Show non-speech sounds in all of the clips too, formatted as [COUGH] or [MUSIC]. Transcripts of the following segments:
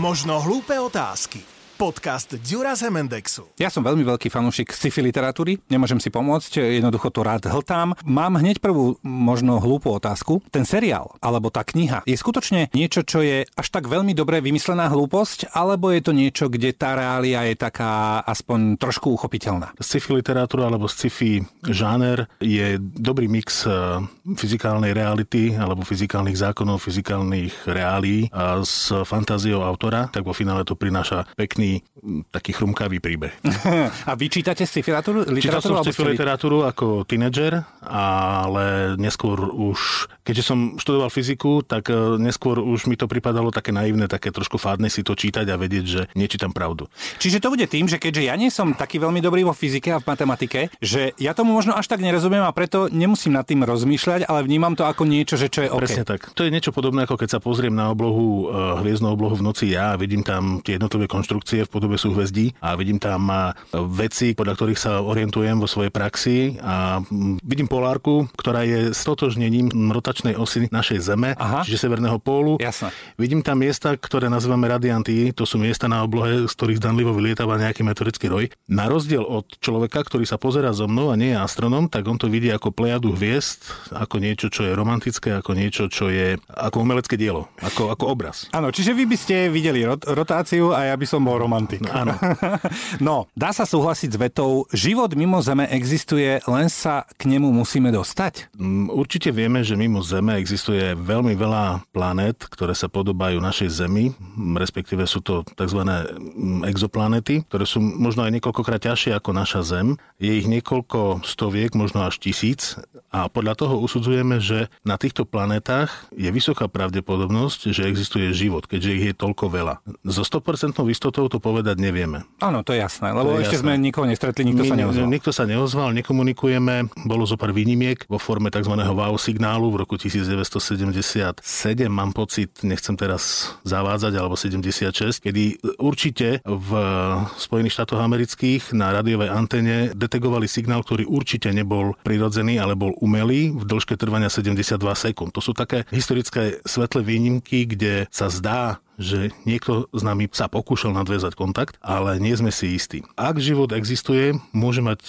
Možno hlúpe otázky. Podcast Dura z Mendexu. Ja som veľmi veľký fanúšik sci-fi literatúry, nemôžem si pomôcť, jednoducho to rád hltám. Mám hneď prvú možno hlúpu otázku. Ten seriál, alebo tá kniha, je skutočne niečo, čo je až tak veľmi dobre vymyslená hlúposť, alebo je to niečo, kde tá reália je taká aspoň trošku uchopiteľná? Sci-fi literatúra alebo sci-fi žáner je dobrý mix eh, fyzikálnej reality alebo fyzikálnych zákonov, fyzikálnych reálií a s fantáziou autora, tak vo finále to prináša pekný taký chrumkavý príbeh. [LAUGHS] A vy čítate sci-fi literatúru? Čítal som sci-fi literatúru ako tínedžer, ale neskôr už, keďže som študoval fyziku, tak e, neskôr už mi to pripadalo také naivné, také trošku fádne si to čítať a vedieť, že nečítam pravdu. Čiže to bude tým, že keďže ja nie som taký veľmi dobrý vo fyzike a v matematike, že ja tomu možno až tak nerozumiem a preto nemusím nad tým rozmýšľať, ale vnímam to ako niečo, že čo je OK. Presne tak. To je niečo podobné, ako keď sa pozriem na oblohu, e, hviezdnu oblohu v noci ja a vidím tam tie jednotlivé konštrukcie v podobe súhvezdí a vidím tam veci, podľa ktorých sa orientujem vo svojej praxi a vidím polárku, ktorá je stotožnením rotačnej osy našej Zeme, Aha. čiže severného pólu. Jasne. Vidím tam miesta, ktoré nazývame radianty, to sú miesta na oblohe, z ktorých zdanlivo vylietáva nejaký meteorický roj. Na rozdiel od človeka, ktorý sa pozera so mnou a nie je astronom, tak on to vidí ako plejadu hviezd, ako niečo, čo je romantické, ako niečo, čo je ako umelecké dielo, ako, ako obraz. Áno, čiže vy by ste videli rot- rotáciu a ja by som bol romantik. No, áno. [LAUGHS] no, dá sa súhlasiť s vetou, život mimo Zeme existuje, len sa k nemu musíme dostať? Mm, určite vieme, že mimo Zeme existuje veľmi veľa planét, ktoré sa podobajú našej Zemi, respektíve sú to tzv. Mm, exoplanety, ktoré sú možno aj niekoľkokrát ťažšie ako naša Zem. Je ich niekoľko stoviek, možno až tisíc a podľa toho usudzujeme, že na týchto planetách je vysoká pravdepodobnosť, že existuje život, keďže ich je toľko veľa. So 100% istotou to povedať nevieme. Áno, to je jasné, lebo je ešte jasné. sme nikoho nestretli, nikto My, sa neozval. Nikto sa neozval, nekomunikujeme, bolo zo pár výnimiek vo forme tzv. wow signálu v roku 1977, mám pocit, nechcem teraz zavádzať, alebo 76, kedy určite v Spojených štátoch amerických na radiovej antene detegovali signál, ktorý určite nebol prirodzený, ale bol umelý v dĺžke trvania 72 sekúnd. To sú také historické svetlé výnimky, kde sa zdá, že niekto s nami sa pokúšal nadviazať kontakt, ale nie sme si istí. Ak život existuje, môže mať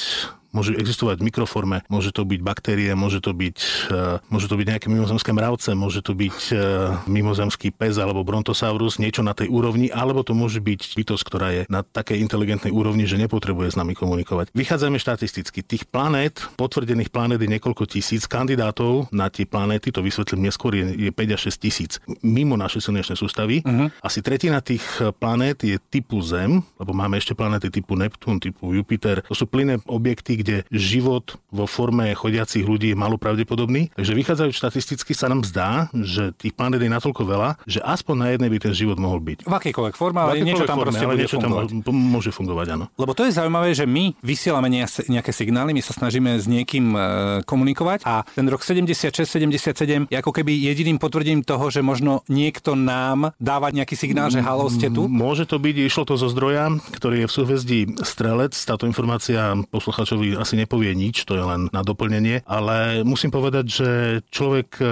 môže existovať v mikroforme, môže to byť baktérie, môže to byť, uh, môže to byť nejaké mimozemské mravce, môže to byť uh, mimozemský pes alebo brontosaurus, niečo na tej úrovni, alebo to môže byť bytosť, ktorá je na takej inteligentnej úrovni, že nepotrebuje s nami komunikovať. Vychádzame štatisticky. Tých planét, potvrdených planét je niekoľko tisíc, kandidátov na tie planéty, to vysvetlím neskôr, je, je 5 až 6 tisíc. Mimo naše slnečné sústavy, uh-huh. asi tretina tých planét je typu Zem, lebo máme ešte planéty typu Neptún, typu Jupiter. To sú plynné objekty, kde život vo forme chodiacich ľudí je malo pravdepodobný. Takže vychádzajú štatisticky sa nám zdá, že tých planét je natoľko veľa, že aspoň na jednej by ten život mohol byť. V akejkoľvek forme, ale niečo tam forme, ale niečo tam môže fungovať, áno. Lebo to je zaujímavé, že my vysielame nejaké signály, my sa snažíme s niekým e, komunikovať a ten rok 76-77 je ako keby jediným potvrdením toho, že možno niekto nám dáva nejaký signál, že halo, ste tu? Môže to byť, išlo to zo zdroja, ktorý je v súhvezdí Strelec. Táto informácia posluchačovi asi nepovie nič, to je len na doplnenie, ale musím povedať, že človek e,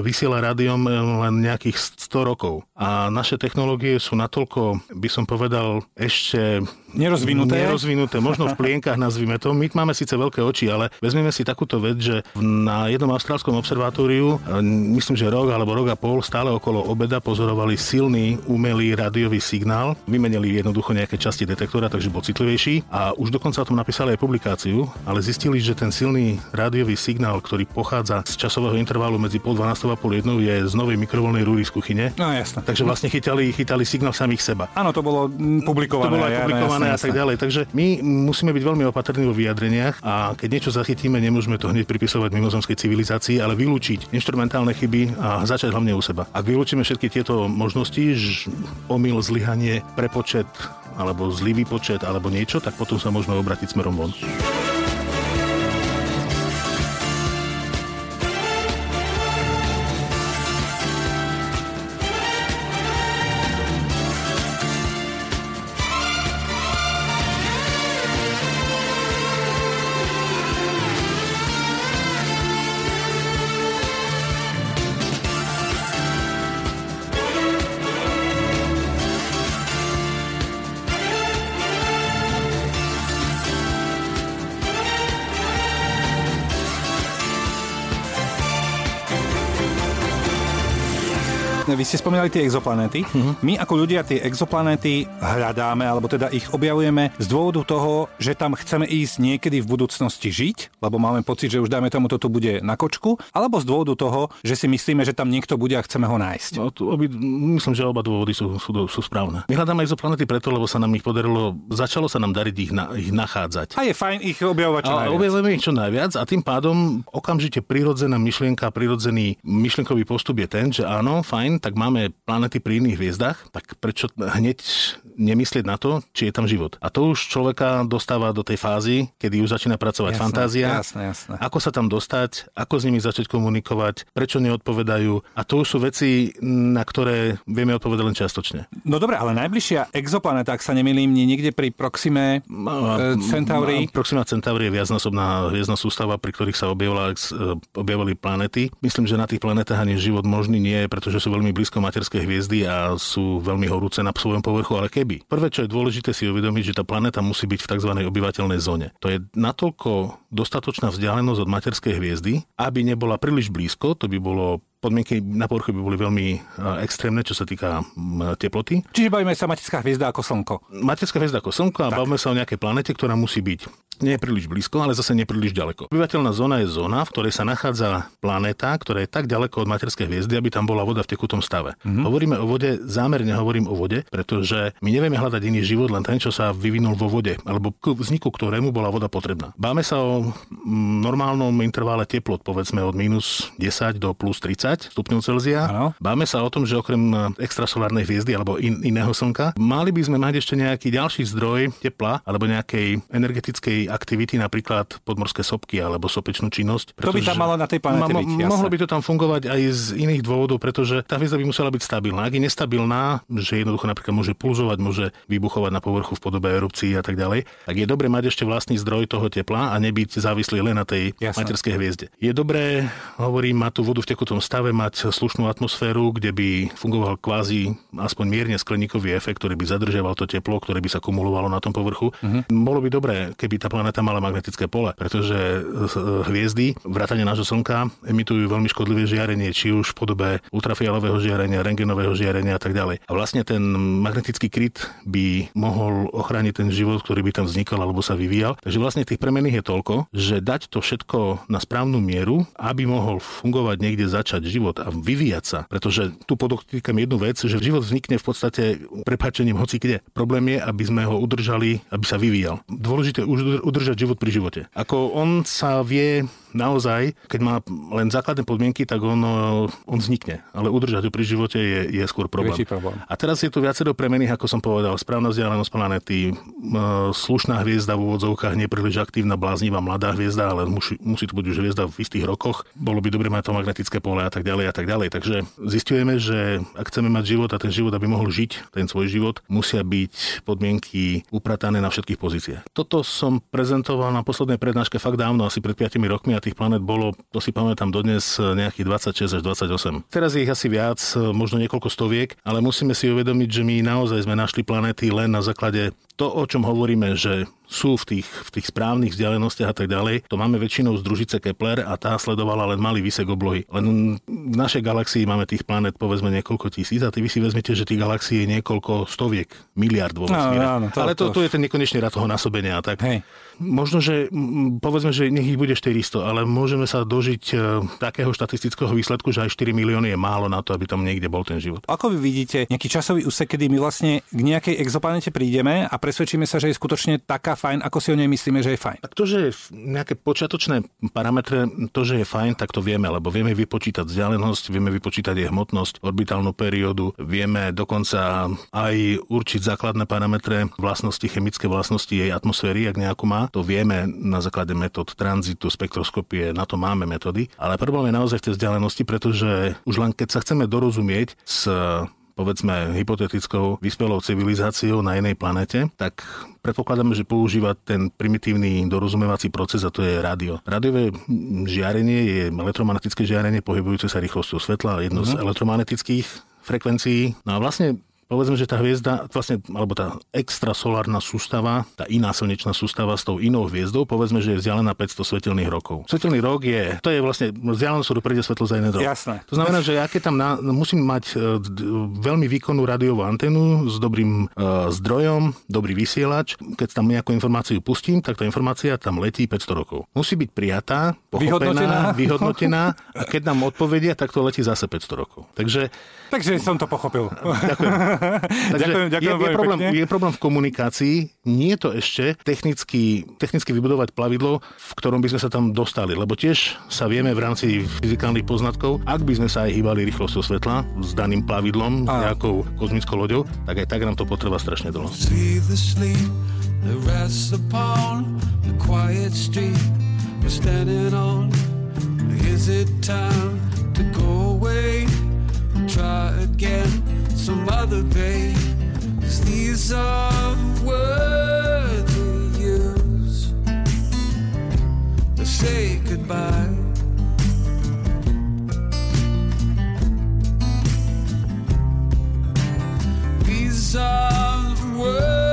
vysiela rádiom e, len nejakých 100 rokov. A naše technológie sú natoľko, by som povedal, ešte nerozvinuté. Nerozvinuté, možno v plienkach nazvime to. My máme síce veľké oči, ale vezmeme si takúto vec, že na jednom austrálskom observatóriu, e, myslím, že rok alebo rok a pol, stále okolo obeda pozorovali silný umelý rádiový signál. Vymenili jednoducho nejaké časti detektora, takže bol citlivejší a už dokonca o tom napísali aj publikáciu, ale zistili, že ten silný rádiový signál, ktorý pochádza z časového intervalu medzi pol 12 a pol jednou, je z novej mikrovolnej rúry z kuchyne. No jasné. Takže vlastne chytali, chytali signál samých seba. Áno, to bolo publikované. To bolo aj publikované jasné, a tak ďalej. Takže my musíme byť veľmi opatrní vo vyjadreniach a keď niečo zachytíme, nemôžeme to hneď pripisovať mimozemskej civilizácii, ale vylúčiť instrumentálne chyby a začať hlavne u seba. Ak vylúčime všetky tieto možnosti, omyl, zlyhanie, prepočet alebo zlý výpočet alebo niečo, tak potom sa môžeme obratiť smerom von. Vy ste spomínali tie exoplanéty. Uh-huh. My ako ľudia tie exoplanéty hľadáme, alebo teda ich objavujeme z dôvodu toho, že tam chceme ísť niekedy v budúcnosti žiť, lebo máme pocit, že už dáme tomu toto bude na kočku, alebo z dôvodu toho, že si myslíme, že tam niekto bude a chceme ho nájsť. No, tu obi, myslím, že oba dôvody sú, sú, sú správne. My hľadáme exoplanety preto, lebo sa nám ich podarilo, začalo sa nám dariť ich, na, ich nachádzať. A je fajn ich objavovať čo najviac. Objavujeme ich čo najviac a tým pádom okamžite prirodzená myšlienka, prirodzený myšlienkový postup je ten, že áno, fajn, tak máme planety pri iných hviezdach, tak prečo hneď nemyslieť na to, či je tam život. A to už človeka dostáva do tej fázy, kedy už začína pracovať jasné, fantázia. Jasné, jasné. Ako sa tam dostať, ako s nimi začať komunikovať, prečo neodpovedajú. A to už sú veci, na ktoré vieme odpovedať len čiastočne. No dobre, ale najbližšia exoplaneta, ak sa nemýlim, nie niekde pri Proxime e, Centauri. Proxima Centauri je viacnásobná hviezdna sústava, pri ktorých sa objavila, e, objavili planety. Myslím, že na tých planetách ani život možný nie je, pretože sú veľmi blízko materskej hviezdy a sú veľmi horúce na svojom povrchu, ale keby. Prvé, čo je dôležité si uvedomiť, že tá planéta musí byť v tzv. obyvateľnej zóne. To je natoľko dostatočná vzdialenosť od materskej hviezdy, aby nebola príliš blízko, to by bolo podmienky na povrchu by boli veľmi e, extrémne, čo sa týka teploty. Čiže bavíme sa materská hviezda ako Slnko. Materská hviezda ako Slnko a tak. bavíme sa o nejakej planete, ktorá musí byť nie je príliš blízko, ale zase nie príliš ďaleko. Obyvateľná zóna je zóna, v ktorej sa nachádza planéta, ktorá je tak ďaleko od materskej hviezdy, aby tam bola voda v tekutom stave. Mm-hmm. Hovoríme o vode, zámerne hovorím o vode, pretože my nevieme hľadať iný život, len ten, čo sa vyvinul vo vode, alebo k vzniku ktorému bola voda potrebná. Báme sa o normálnom intervále teplot, povedzme od minus 10 do plus 30 stupňov Celzia. Ano. Báme sa o tom, že okrem e, extrasolárnej hviezdy alebo in, iného slnka, mali by sme mať ešte nejaký ďalší zdroj tepla alebo nejakej energetickej aktivity, napríklad podmorské sopky alebo sopečnú činnosť. To by tam malo na tej planete ma, byť, jasne. Mohlo by to tam fungovať aj z iných dôvodov, pretože tá hviezda by musela byť stabilná. Ak je nestabilná, že jednoducho napríklad môže pulzovať, môže vybuchovať na povrchu v podobe erupcií a tak ďalej, tak je dobré mať ešte vlastný zdroj toho tepla a nebyť závislý len na tej Jasne. materskej hviezde. Je dobré, hovorím, mať tú vodu v tekutom stave, mať slušnú atmosféru, kde by fungoval kvázi aspoň mierne skleníkový efekt, ktorý by zadržiaval to teplo, ktoré by sa kumulovalo na tom povrchu. Uh-huh. Bolo by dobré, keby tá planéta mala magnetické pole, pretože e, hviezdy, vrátane nášho Slnka, emitujú veľmi škodlivé žiarenie, či už v podobe ultrafialového žiarenia, rengenového žiarenia a tak ďalej. A vlastne ten magnetický kryt by mohol ochrániť ten život, ktorý by tam vznikal alebo sa vyvíjal. Takže vlastne tých premených je toľko, že dať to všetko na správnu mieru, aby mohol fungovať niekde začať život a vyvíjať sa. Pretože tu podotýkam jednu vec, že život vznikne v podstate prepáčením hoci kde. Problém je, aby sme ho udržali, aby sa vyvíjal. Dôležité je udržať život pri živote. Ako on sa vie naozaj, keď má len základné podmienky, tak on, on vznikne. Ale udržať ho pri živote je, je skôr problém. problém. A teraz je tu viacero premených, ako som povedal. Správna vzdialenosť planety, slušná hviezda v úvodzovkách, nepríliš aktívna, bláznivá mladá hviezda, ale musí, musí to byť už hviezda v istých rokoch. Bolo by dobre mať to magnetické pole a tak ďalej a tak ďalej. Takže zistujeme, že ak chceme mať život a ten život, aby mohol žiť ten svoj život, musia byť podmienky upratané na všetkých pozíciách. Toto som prezentoval na poslednej prednáške fakt dávno, asi pred 5 rokmi a tých planet bolo, to si pamätám dodnes, nejakých 26 až 28. Teraz je ich asi viac, možno niekoľko stoviek, ale musíme si uvedomiť, že my naozaj sme našli planéty len na základe to, o čom hovoríme, že sú v tých, v tých správnych vzdialenostiach a tak ďalej, to máme väčšinou z družice Kepler a tá sledovala len malý výsek oblohy. Len v našej galaxii máme tých planet povedzme niekoľko tisíc a ty vy si vezmete, že tých galaxií je niekoľko stoviek, miliard vo vesmíre. No, áno, to, Ale to, to, je ten nekonečný rad toho násobenia. Tak Hej. Možno, že povedzme, že nech ich bude 400, ale môžeme sa dožiť e, takého štatistického výsledku, že aj 4 milióny je málo na to, aby tam niekde bol ten život. Ako vy vidíte nejaký časový úsek, kedy my vlastne k nejakej exoplanete prídeme a presvedčíme sa, že je skutočne taká fajn, ako si o nej myslíme, že je fajn. Tak to, že je nejaké počiatočné parametre, to, že je fajn, tak to vieme, lebo vieme vypočítať vzdialenosť, vieme vypočítať jej hmotnosť, orbitálnu periódu, vieme dokonca aj určiť základné parametre vlastnosti, chemické vlastnosti jej atmosféry, ak nejakú má. To vieme na základe metód tranzitu, spektroskopie, na to máme metódy. Ale problém je naozaj v tej vzdialenosti, pretože už len keď sa chceme dorozumieť s povedzme hypotetickou vyspelou civilizáciou na inej planete, tak predpokladáme, že používa ten primitívny dorozumievací proces a to je rádio. Rádiové žiarenie je elektromagnetické žiarenie pohybujúce sa rýchlosťou svetla, jedno mm-hmm. z mhm. elektromagnetických frekvencií. No a vlastne povedzme, že tá hviezda, vlastne, alebo tá extrasolárna sústava, tá iná slnečná sústava s tou inou hviezdou, povedzme, že je vzdialená 500 svetelných rokov. Svetelný rok je, to je vlastne vzdialenosť, ktorú príde svetlo za jeden rok. Jasné. To znamená, že ja keď tam na, musím mať e, veľmi výkonnú rádiovú antenu s dobrým uh, zdrojom, dobrý vysielač. Keď tam nejakú informáciu pustím, tak tá informácia tam letí 500 rokov. Musí byť prijatá, Vyhodnotená. pochopená, vyhodnotená a keď nám odpovedia, tak to letí zase 500 rokov. Takže Takže som to pochopil. Ďakujem. [LAUGHS] Takže Ďakujem, ďakujem je, je, problém, pekne. je problém v komunikácii. Nie je to ešte technicky, technicky vybudovať plavidlo, v ktorom by sme sa tam dostali. Lebo tiež sa vieme v rámci fyzikálnych poznatkov, ak by sme sa aj hýbali rýchlosťou svetla s daným plavidlom, Áno. nejakou kozmickou loďou, tak aj tak nám to potrvá strašne dlho. See the sleep that rests upon the quiet street we're standing on. Is it time to go again some other day. 'Cause these are words we use to say goodbye. These are words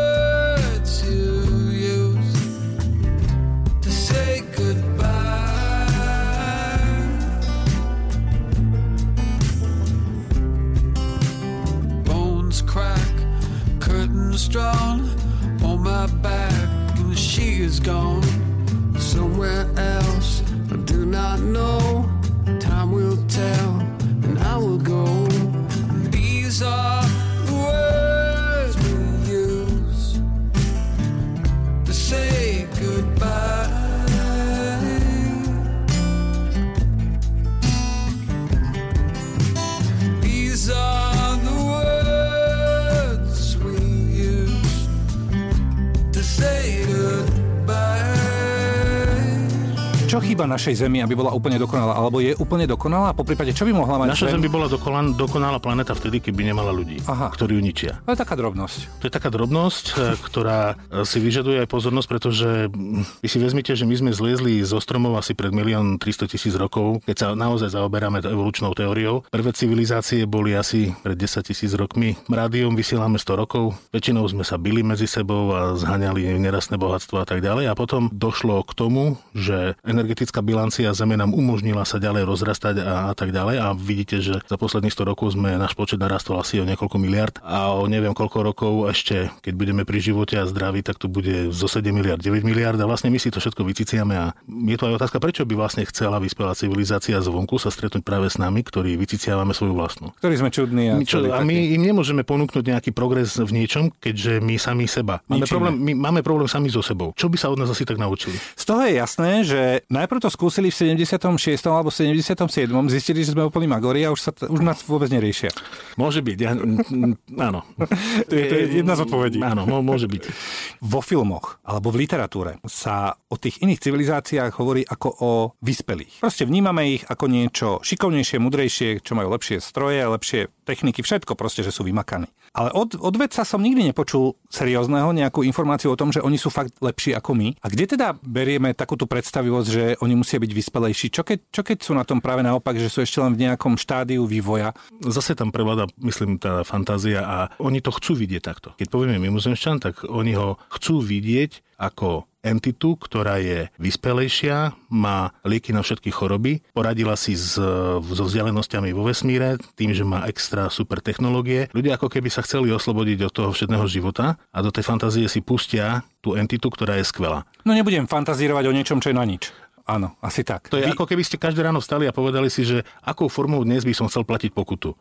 gone Čo chýba našej Zemi, aby bola úplne dokonalá? Alebo je úplne dokonalá? Po prípade, čo by mohla mať Naša Zem by bola dokolan, dokonalá planéta vtedy, keby nemala ľudí, Aha. ktorí ju ničia. To je taká drobnosť. To je taká drobnosť, e, ktorá e, si vyžaduje aj pozornosť, pretože mm, vy si vezmite, že my sme zliezli zo stromov asi pred milión 300 tisíc rokov, keď sa naozaj zaoberáme evolučnou teóriou. Prvé civilizácie boli asi pred 10 tisíc rokmi. Rádiom vysielame 100 rokov, väčšinou sme sa bili medzi sebou a zhaňali nerastné bohatstvo a tak ďalej. A potom došlo k tomu, že energetická bilancia Zeme nám umožnila sa ďalej rozrastať a, a tak ďalej. A vidíte, že za posledných 100 rokov sme náš počet narastol asi o niekoľko miliard a o neviem koľko rokov ešte, keď budeme pri živote a zdraví, tak to bude zo 7 miliard, 9 miliard a vlastne my si to všetko vyciciame a je to aj otázka, prečo by vlastne chcela vyspelá civilizácia zvonku sa stretnúť práve s nami, ktorí vyciciavame svoju vlastnú. Ktorí sme čudní. A, My, čo, a my im nemôžeme ponúknúť nejaký progres v niečom, keďže my sami seba. Máme Ničíme. problém, my máme problém sami so sebou. Čo by sa od nás asi tak naučili? Z toho je jasné, že najprv to skúsili v 76. alebo 77. Zistili, že sme úplní magori a už, sa, už nás vôbec neriešia. Môže byť, ja, áno. [LAUGHS] To je, to je jedna z odpovedí. Áno, môže byť. Vo filmoch alebo v literatúre sa o tých iných civilizáciách hovorí ako o vyspelých. Proste vnímame ich ako niečo šikovnejšie, mudrejšie, čo majú lepšie stroje, lepšie techniky, všetko proste, že sú vymakaní. Ale od, od vedca som nikdy nepočul seriózneho nejakú informáciu o tom, že oni sú fakt lepší ako my. A kde teda berieme takúto predstavivosť, že oni musia byť vyspelejší? Čo keď, čo keď sú na tom práve naopak, že sú ešte len v nejakom štádiu vývoja? Zase tam prevláda, myslím, tá fantázia a oni to chcú vidieť takto. Keď povieme mimozemšťan, tak oni ho chcú vidieť ako entitu, ktorá je vyspelejšia, má lieky na všetky choroby, poradila si s, so vzdialenosťami vo vesmíre, tým, že má extra super technológie. Ľudia ako keby sa chceli oslobodiť od toho všetného života a do tej fantázie si pustia tú entitu, ktorá je skvelá. No nebudem fantazírovať o niečom, čo je na nič. Áno, asi tak. To je Vy- ako keby ste každé ráno vstali a povedali si, že akou formou dnes by som chcel platiť pokutu.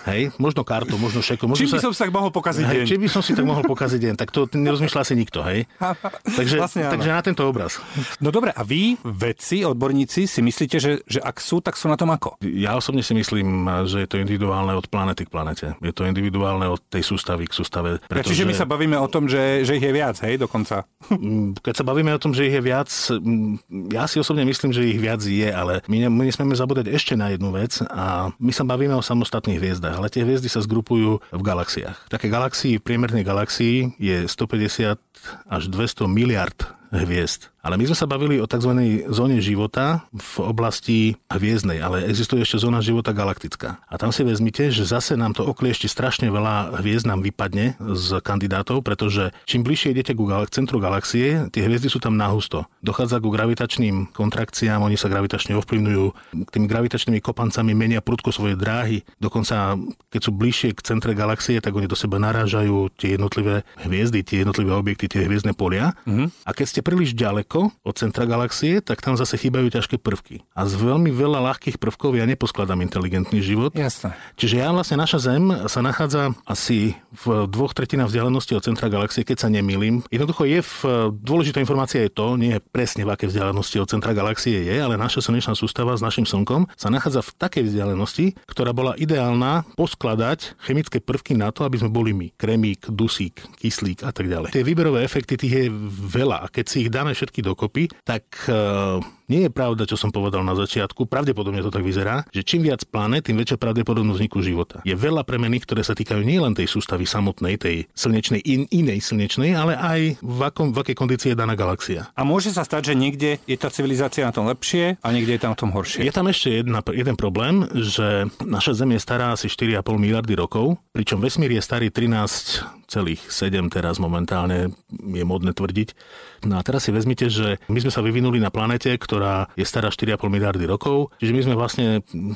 Hej, možno kartou, možno šekom. Možno Čím by som sa tak mohol pokaziť deň? Hej, či by som si tak mohol pokaziť deň, tak to nerozmýšľa si nikto, hej? [LAUGHS] Takže, Vlastne áno. takže na tento obraz. No dobre, a vy, vedci, odborníci, si myslíte, že, že ak sú, tak sú na tom ako? Ja osobne si myslím, že je to individuálne od planety k planete. Je to individuálne od tej sústavy k sústave. Ja, čiže my sa bavíme o tom, že, že ich je viac, hej, dokonca. Mm, Keď sa bavíme o tom, že ich je viac, mm, ja si osobne myslím, že ich viac je, ale my, ne, my nesmieme zabúdať ešte na jednu vec a my sa bavíme o samostatných hviezdach, ale tie hviezdy sa zgrupujú v galaxiách. Také galaxii, priemernej galaxii je 150 až 200 miliard hviezd. Ale my sme sa bavili o tzv. zóne života v oblasti hviezdnej, ale existuje ešte zóna života galaktická. A tam si vezmite, že zase nám to okliešti strašne veľa hviezd nám vypadne z kandidátov, pretože čím bližšie idete ku gal- centru galaxie, tie hviezdy sú tam nahusto. Dochádza ku gravitačným kontrakciám, oni sa gravitačne ovplyvňujú, tými gravitačnými kopancami menia prudko svoje dráhy. Dokonca, keď sú bližšie k centre galaxie, tak oni do seba narážajú tie jednotlivé hviezdy, tie jednotlivé objekty, tie hviezdne polia. Mm-hmm. A keď ste príliš ďaleko od centra galaxie, tak tam zase chýbajú ťažké prvky. A z veľmi veľa ľahkých prvkov ja neposkladám inteligentný život. Jasné. Čiže ja vlastne naša Zem sa nachádza asi v dvoch tretinách vzdialenosti od centra galaxie, keď sa nemýlim. Jednoducho je v, dôležitá informácia je to, nie je presne v aké vzdialenosti od centra galaxie je, ale naša slnečná sústava s našim Slnkom sa nachádza v takej vzdialenosti, ktorá bola ideálna poskladať chemické prvky na to, aby sme boli my. Kremík, dusík, kyslík a tak ďalej. Tie výberové efekty tých je veľa a keď si ich dáme všetky dokopy, tak uh, nie je pravda, čo som povedal na začiatku, pravdepodobne to tak vyzerá, že čím viac planet, tým väčšia pravdepodobnosť vzniku života. Je veľa premených, ktoré sa týkajú nielen tej sústavy samotnej, tej slnečnej, in, inej slnečnej, ale aj v, akom, v akej kondícii je daná galaxia. A môže sa stať, že niekde je tá civilizácia na tom lepšie a niekde je tam na tom horšie. Je tam ešte jedna, jeden problém, že naša Zem je stará asi 4,5 miliardy rokov, pričom vesmír je starý 13 celých 7 teraz momentálne je modné tvrdiť. No a teraz si vezmite, že my sme sa vyvinuli na planete, ktorá je stará 4,5 miliardy rokov, čiže my sme vlastne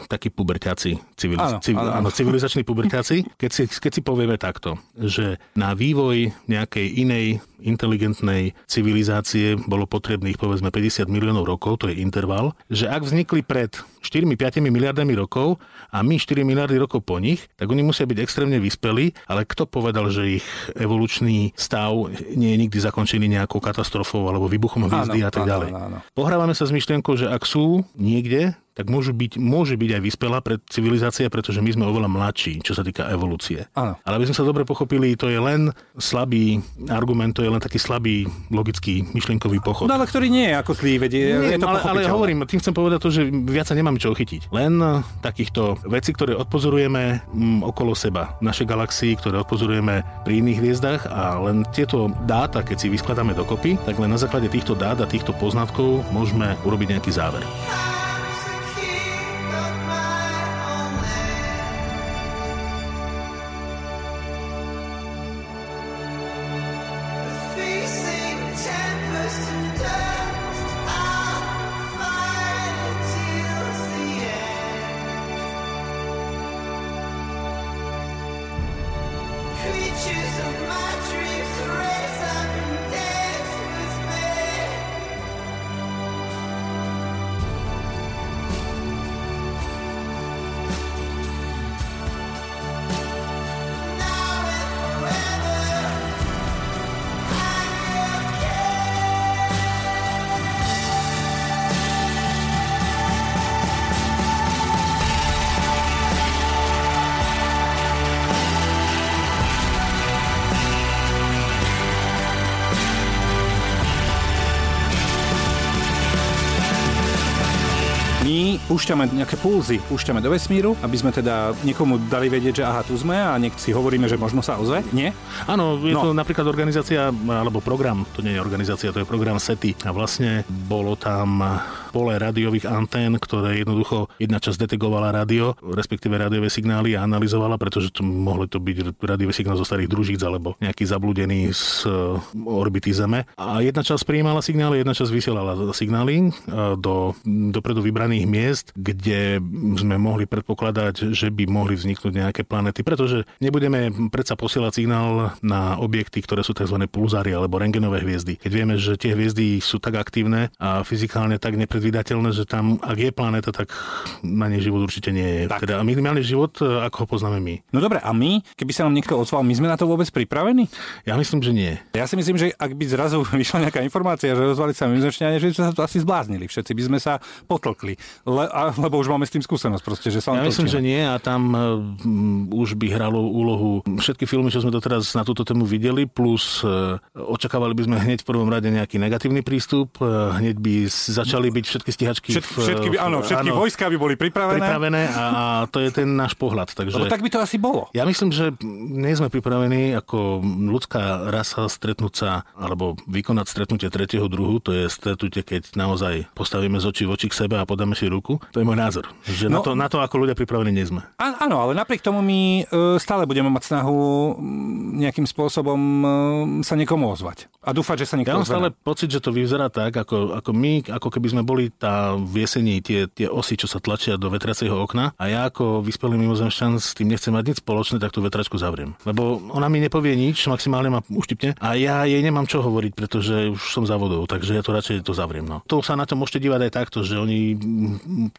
takí puberťáci, civiliz- áno, civ- áno, áno. civilizační puberťáci. Keď si, keď si povieme takto, že na vývoj nejakej inej inteligentnej civilizácie bolo potrebných povedzme 50 miliónov rokov, to je interval, že ak vznikli pred 4-5 miliardami rokov a my 4 miliardy rokov po nich, tak oni musia byť extrémne vyspelí, ale kto povedal, že ich evolučný stav nie je nikdy zakončený nejakou katastrofou alebo výbuchom hviezdy a tak ďalej. Áno, áno. Pohrávame sa s myšlienkou, že ak sú niekde tak môžu byť, môže byť aj vyspelá pred civilizácia, pretože my sme oveľa mladší, čo sa týka evolúcie. Áno. Ale aby sme sa dobre pochopili, to je len slabý argument, to je len taký slabý logický myšlienkový pochod. No ale ktorý nie je ako zlý, veď je, nie, je to ale, ale hovorím, tým chcem povedať to, že viac sa nemám čo chytiť. Len takýchto vecí, ktoré odpozorujeme m, mm, okolo seba, v našej galaxii, ktoré odpozorujeme pri iných hviezdach a len tieto dáta, keď si vyskladáme dokopy, tak len na základe týchto dát a týchto poznatkov môžeme urobiť nejaký záver. Púšťame nejaké pulzy, púšťame do vesmíru, aby sme teda niekomu dali vedieť, že aha, tu sme a nech si hovoríme, že možno sa ozve. Nie? Áno, je no. to napríklad organizácia, alebo program, to nie je organizácia, to je program SETI a vlastne bolo tam pole rádiových antén, ktoré jednoducho jedna časť detegovala rádio, respektíve rádiové signály a analyzovala, pretože to mohli to byť rádiový signál zo starých družíc alebo nejaký zablúdený z eh, orbity Zeme. A jedna časť prijímala signály, jedna časť vysielala signály eh, do dopredu vybraných miest, kde sme mohli predpokladať, že by mohli vzniknúť nejaké planety, pretože nebudeme predsa posielať signál na objekty, ktoré sú tzv. pulzári alebo rengenové hviezdy. Keď vieme, že tie hviezdy sú tak aktívne a fyzikálne tak nepred predvydateľné, že tam, ak je planéta, tak na nej život určite nie je. Tak. Teda minimálny život, e, ako ho poznáme my. No dobre, a my, keby sa nám niekto ozval, my sme na to vôbec pripravení? Ja myslím, že nie. Ja si myslím, že ak by zrazu [LAUGHS] vyšla nejaká informácia, že ozvali sa mimozemšťania, že sme sa to asi zbláznili. Všetci by sme sa potlkli. Le, a, lebo už máme s tým skúsenosť proste, že sa Ja myslím, že nie a tam uh, už by hralo úlohu všetky filmy, čo sme doteraz na túto tému videli, plus uh, očakávali by sme hneď v prvom rade nejaký negatívny prístup, uh, hneď by začali byť všetky stíhačky... Všetky, všetky, by, áno, všetky áno, vojska by boli pripravené. Pripravené a, a to je ten náš pohľad. Takže... Lebo tak by to asi bolo. Ja myslím, že nie sme pripravení ako ľudská rasa stretnúť sa alebo vykonať stretnutie tretieho druhu, to je stretnutie, keď naozaj postavíme z očí v oči k sebe a podáme si ruku. To je môj názor. Že no, na, to, na to ako ľudia pripravení nie sme. Áno, ale napriek tomu my e, stále budeme mať snahu nejakým spôsobom e, sa niekomu ozvať. A dúfať, že sa niekomu Ja mám stále pocit, že to vyzerá tak, ako, ako my, ako keby sme boli tá v jesení, tie, tie osy, čo sa tlačia do vetraceho okna a ja ako vyspelý mimozemšťan s tým nechcem mať nič spoločné, tak tú vetračku zavriem. Lebo ona mi nepovie nič, maximálne ma uštipne a ja jej nemám čo hovoriť, pretože už som závodov, takže ja to radšej to zavriem. No. To sa na to môžete dívať aj takto, že oni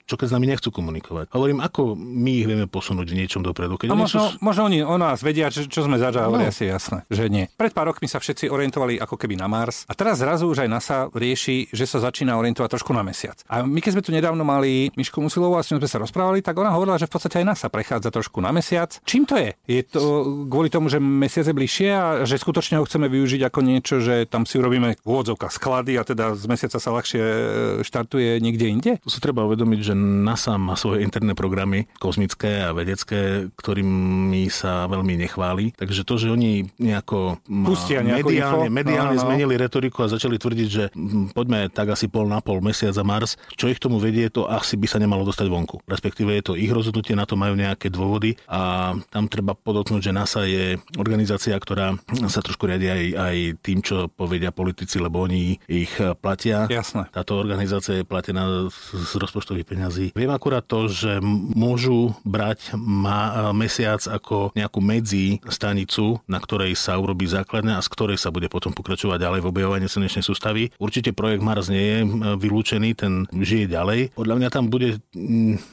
čo keď s nami nechcú komunikovať. Hovorím, ako my ich vieme posunúť v niečom dopredu. Keď a možno, sú... možno oni o nás vedia, čo, čo sme zažali, no. asi jasné, že nie. Pred pár rokmi sa všetci orientovali ako keby na Mars a teraz zrazu už aj NASA rieši, že sa začína orientovať trošku na mesiac. A my keď sme tu nedávno mali Mišku Musilovú a s ňou sme sa rozprávali, tak ona hovorila, že v podstate aj NASA prechádza trošku na mesiac. Čím to je? Je to kvôli tomu, že mesiac je bližšie a že skutočne ho chceme využiť ako niečo, že tam si urobíme v sklady a teda z mesiaca sa ľahšie e, štartuje niekde inde? Tu si treba uvedomiť, že NASA má svoje interné programy kozmické a vedecké, ktorými sa veľmi nechváli. Takže to, že oni nejako Pustia mediálne, mediálne no, no. zmenili retoriku a začali tvrdiť, že poďme tak asi pol na pol mesiac a Mars, čo ich tomu vedie, to asi by sa nemalo dostať vonku. Respektíve je to ich rozhodnutie, na to majú nejaké dôvody a tam treba podotknúť, že NASA je organizácia, ktorá sa trošku riadi aj, aj tým, čo povedia politici, lebo oni ich platia. Jasné. Táto organizácia je platená z rozpočtových peňazí. Viem akurát to, že môžu brať ma, mesiac ako nejakú medzi stanicu, na ktorej sa urobí základne a z ktorej sa bude potom pokračovať ďalej v objavovaní slnečnej sústavy. Určite projekt Mars nie je vylúčený, ten žije ďalej. Podľa mňa tam bude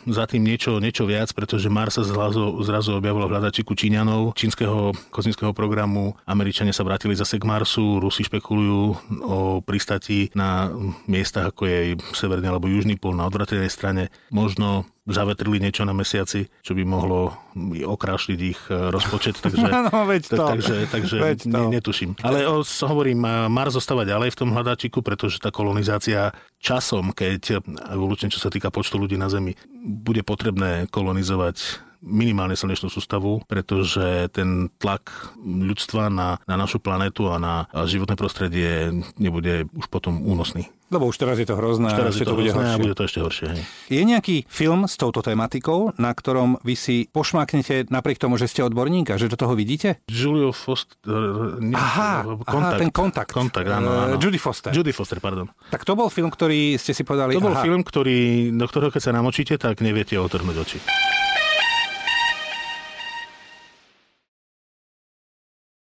za tým niečo, niečo viac, pretože Mars sa zrazu, zrazu objavilo v hľadačiku Číňanov, čínskeho kozmického programu. Američania sa vrátili zase k Marsu, Rusi špekulujú o pristati na miestach ako je severný alebo južný pol na odvratenej strane. Možno zavetrili niečo na mesiaci, čo by mohlo okrášliť ich e, rozpočet, takže, [LAUGHS] no, veď to. takže, takže veď to. Ne, netuším. Ale o, hovorím, Mars zostáva ďalej v tom hľadáčiku, pretože tá kolonizácia časom, keď, evolučne čo sa týka počtu ľudí na Zemi, bude potrebné kolonizovať minimálne slnečnú sústavu, pretože ten tlak ľudstva na, na našu planetu a na životné prostredie nebude už potom únosný. Lebo už teraz je to hrozné už teraz a ešte to, to bude horšie. A bude to ešte horšie. Hej. Je nejaký film s touto tematikou, na ktorom vy si pošmaknete napriek tomu, že ste odborník a že do toho vidíte? Julio Foster. Nie, aha, kontakt. aha, ten kontakt. Kontakt, áno, áno. Judy Foster. Judy Foster, pardon. Tak to bol film, ktorý ste si povedali... To bol aha. film, ktorý, do ktorého keď sa namočíte, tak neviete otrhnúť oči.